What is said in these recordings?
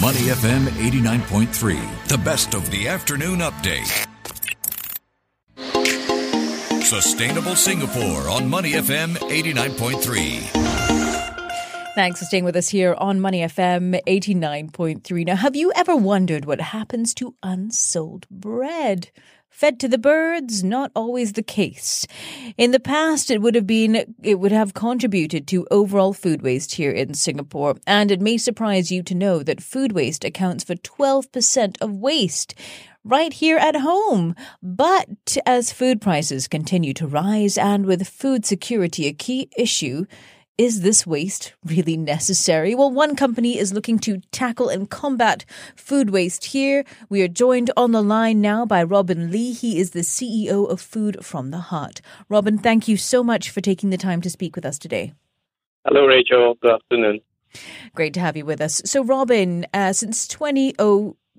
Money FM 89.3, the best of the afternoon update. Sustainable Singapore on Money FM 89.3. Thanks for staying with us here on Money FM 89.3. Now, have you ever wondered what happens to unsold bread? Fed to the birds, not always the case. In the past, it would have been, it would have contributed to overall food waste here in Singapore. And it may surprise you to know that food waste accounts for 12% of waste right here at home. But as food prices continue to rise and with food security a key issue, is this waste really necessary? Well, one company is looking to tackle and combat food waste here. We are joined on the line now by Robin Lee. He is the CEO of Food from the Heart. Robin, thank you so much for taking the time to speak with us today. Hello, Rachel. Good afternoon. Great to have you with us. So, Robin, uh, since 20,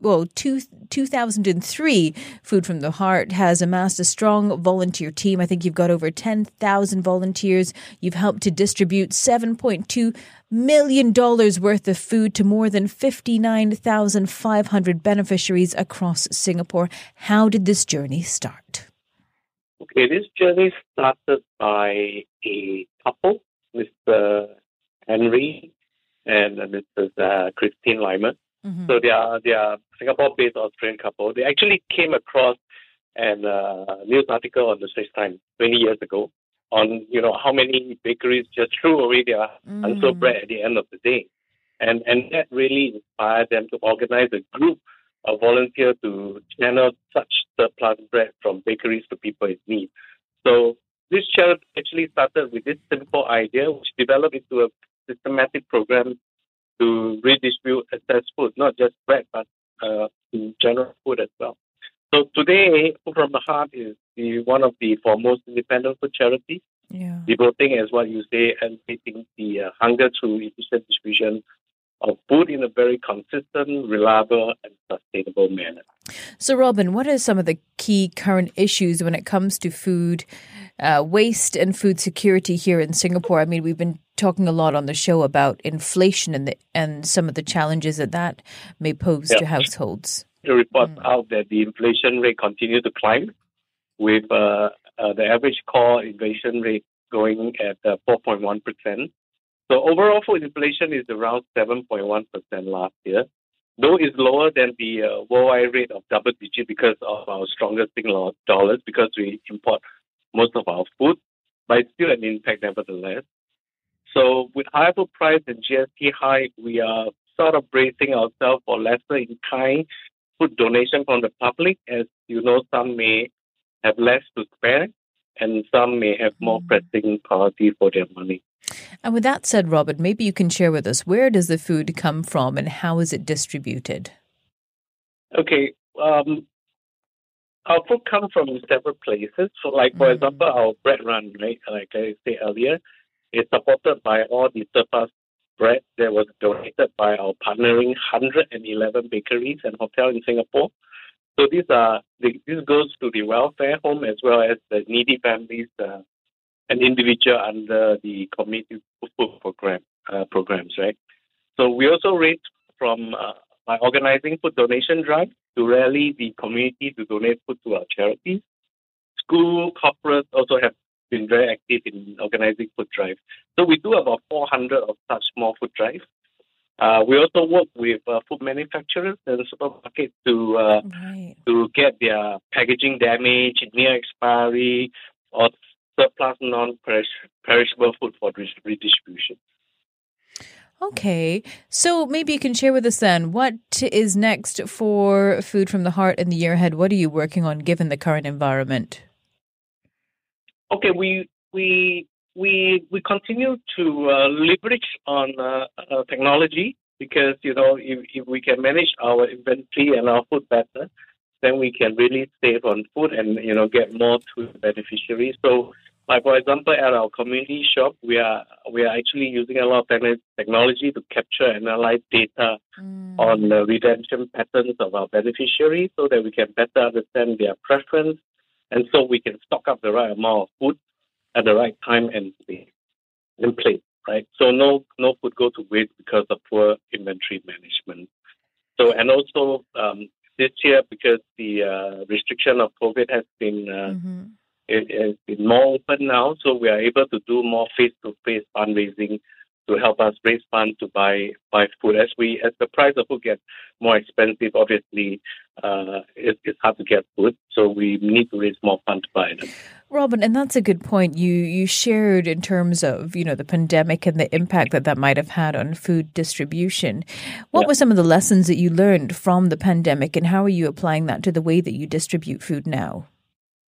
well, two, 2003, Food from the Heart has amassed a strong volunteer team. I think you've got over 10,000 volunteers. You've helped to distribute $7.2 million worth of food to more than 59,500 beneficiaries across Singapore. How did this journey start? Okay, this journey started by a couple, Mr. Henry and Mrs. Uh, Christine Lyman Mm-hmm. So they are they are Singapore-based Australian couple. They actually came across an uh, news article on the Straits Times 20 years ago on you know how many bakeries just threw away their mm. unsold bread at the end of the day, and and that really inspired them to organize a group of volunteers to channel such surplus bread from bakeries to people in need. So this charity actually started with this simple idea, which developed into a systematic program to redistribute excess food, not just bread, but uh, general food as well. So today, Food from the Heart is the, one of the foremost independent food charities, yeah. devoting, as what you say, and facing the uh, hunger through efficient distribution of food in a very consistent, reliable, and sustainable manner. So, Robin, what are some of the key current issues when it comes to food uh, waste and food security here in Singapore? I mean, we've been talking a lot on the show about inflation and the, and some of the challenges that that may pose yeah. to households. The report mm. out that the inflation rate continues to climb, with uh, uh, the average core inflation rate going at 4.1 uh, so overall food inflation is around 7.1% last year, though it's lower than the uh, worldwide rate of double digit because of our stronger Singapore dollars because we import most of our food, but it's still an impact nevertheless. So with higher food price and GST high, we are sort of bracing ourselves for lesser in kind food donation from the public. As you know, some may have less to spare and some may have more mm. pressing priority for their money. And with that said, Robert, maybe you can share with us where does the food come from and how is it distributed? Okay. Um, our food comes from several places. So, like, for mm. example, our bread run, right, like I said earlier, is supported by all the surplus bread that was donated by our partnering 111 bakeries and hotels in Singapore. So these are this goes to the welfare home as well as the needy families uh, and individual under the community food program uh, programs, right? So we also raise from uh, by organizing food donation drive to rally the community to donate food to our charities. School corporates also have been very in organizing food drives. So we do about 400 of such small food drives. Uh, we also work with uh, food manufacturers and supermarkets to uh, right. to get their packaging damaged, near expiry, or surplus non-perishable food for redistribution. Okay, so maybe you can share with us then what is next for Food from the Heart in the year ahead. What are you working on given the current environment? Okay, we we we we continue to uh, leverage on uh, uh, technology because you know if, if we can manage our inventory and our food better, then we can really save on food and you know get more to the beneficiaries. So, like for example, at our community shop, we are we are actually using a lot of technology to capture and analyze data mm. on the redemption patterns of our beneficiaries, so that we can better understand their preference, and so we can stock up the right amount of food at the right time and space in place, right? So no no food go to waste because of poor inventory management. So, and also um, this year, because the uh, restriction of COVID has been uh, mm-hmm. it, has been more open now, so we are able to do more face-to-face fundraising to help us raise funds to buy buy food. As we as the price of food gets more expensive, obviously uh, it, it's hard to get food. So we need to raise more funds to buy them. Robin, and that's a good point. You you shared in terms of you know the pandemic and the impact that that might have had on food distribution. What yeah. were some of the lessons that you learned from the pandemic, and how are you applying that to the way that you distribute food now?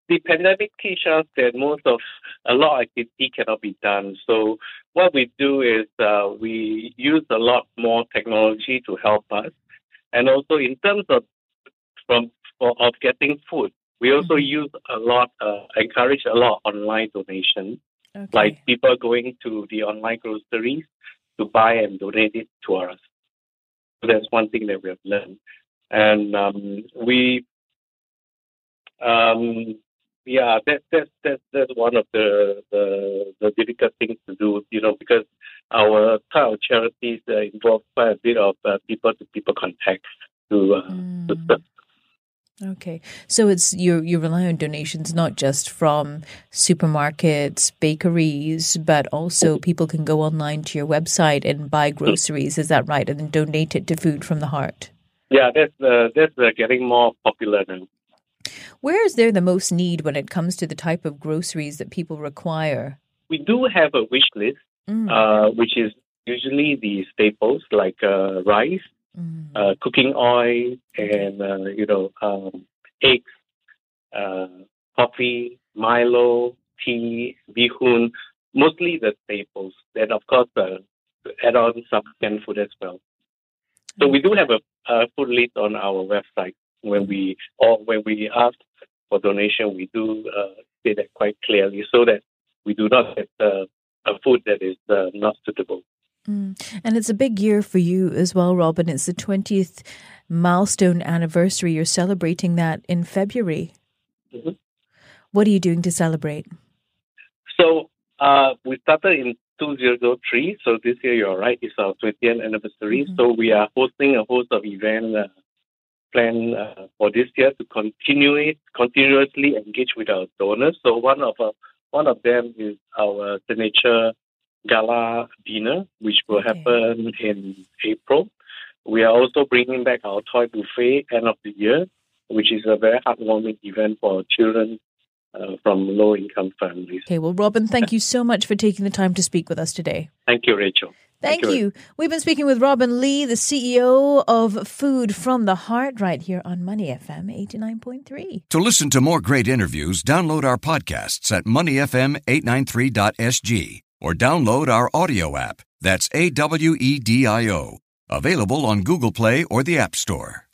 the pandemic teaches us that most of a lot of activity cannot be done. So what we do is uh, we use a lot more technology to help us, and also in terms of from for, of getting food, we also mm-hmm. use a lot, uh, encourage a lot online donation, okay. like people going to the online groceries to buy and donate it to us. So that's one thing that we have learned, and um, we um, yeah, that that that that's one of the, the the difficult things to do, you know, because our type of charities uh, involve quite a bit of people to people contact to, uh, mm. to Okay, so it's you you rely on donations not just from supermarkets, bakeries, but also mm-hmm. people can go online to your website and buy groceries. Is that right? And then donate it to Food from the Heart. Yeah, that's uh, that's uh, getting more popular now. Where is there the most need when it comes to the type of groceries that people require? We do have a wish list, mm. uh, which is usually the staples like uh, rice, mm. uh, cooking oil, and uh, you know um, eggs, uh, coffee, Milo, tea, bihun. Mostly the staples. Then of course uh, add on some canned food as well. So we do have a, a food list on our website when we or when we ask for donation, we do uh, say that quite clearly so that we do not get uh, a food that is uh, not suitable. Mm. And it's a big year for you as well, Robin. It's the 20th milestone anniversary. You're celebrating that in February. Mm-hmm. What are you doing to celebrate? So uh, we started in 2003. So this year, you're right, it's our 20th anniversary. Mm-hmm. So we are hosting a host of events uh, plan uh, for this year to continue it, continuously engage with our donors. So one of uh, one of them is our signature gala dinner, which will okay. happen in April. We are also bringing back our toy buffet end of the year, which is a very heartwarming event for children uh, from low income families. Okay, well, Robin, thank you so much for taking the time to speak with us today. Thank you, Rachel. Thank, Thank you. you. We've been speaking with Robin Lee, the CEO of Food from the Heart, right here on Money FM 89.3. To listen to more great interviews, download our podcasts at moneyfm893.sg or download our audio app. That's A W E D I O. Available on Google Play or the App Store.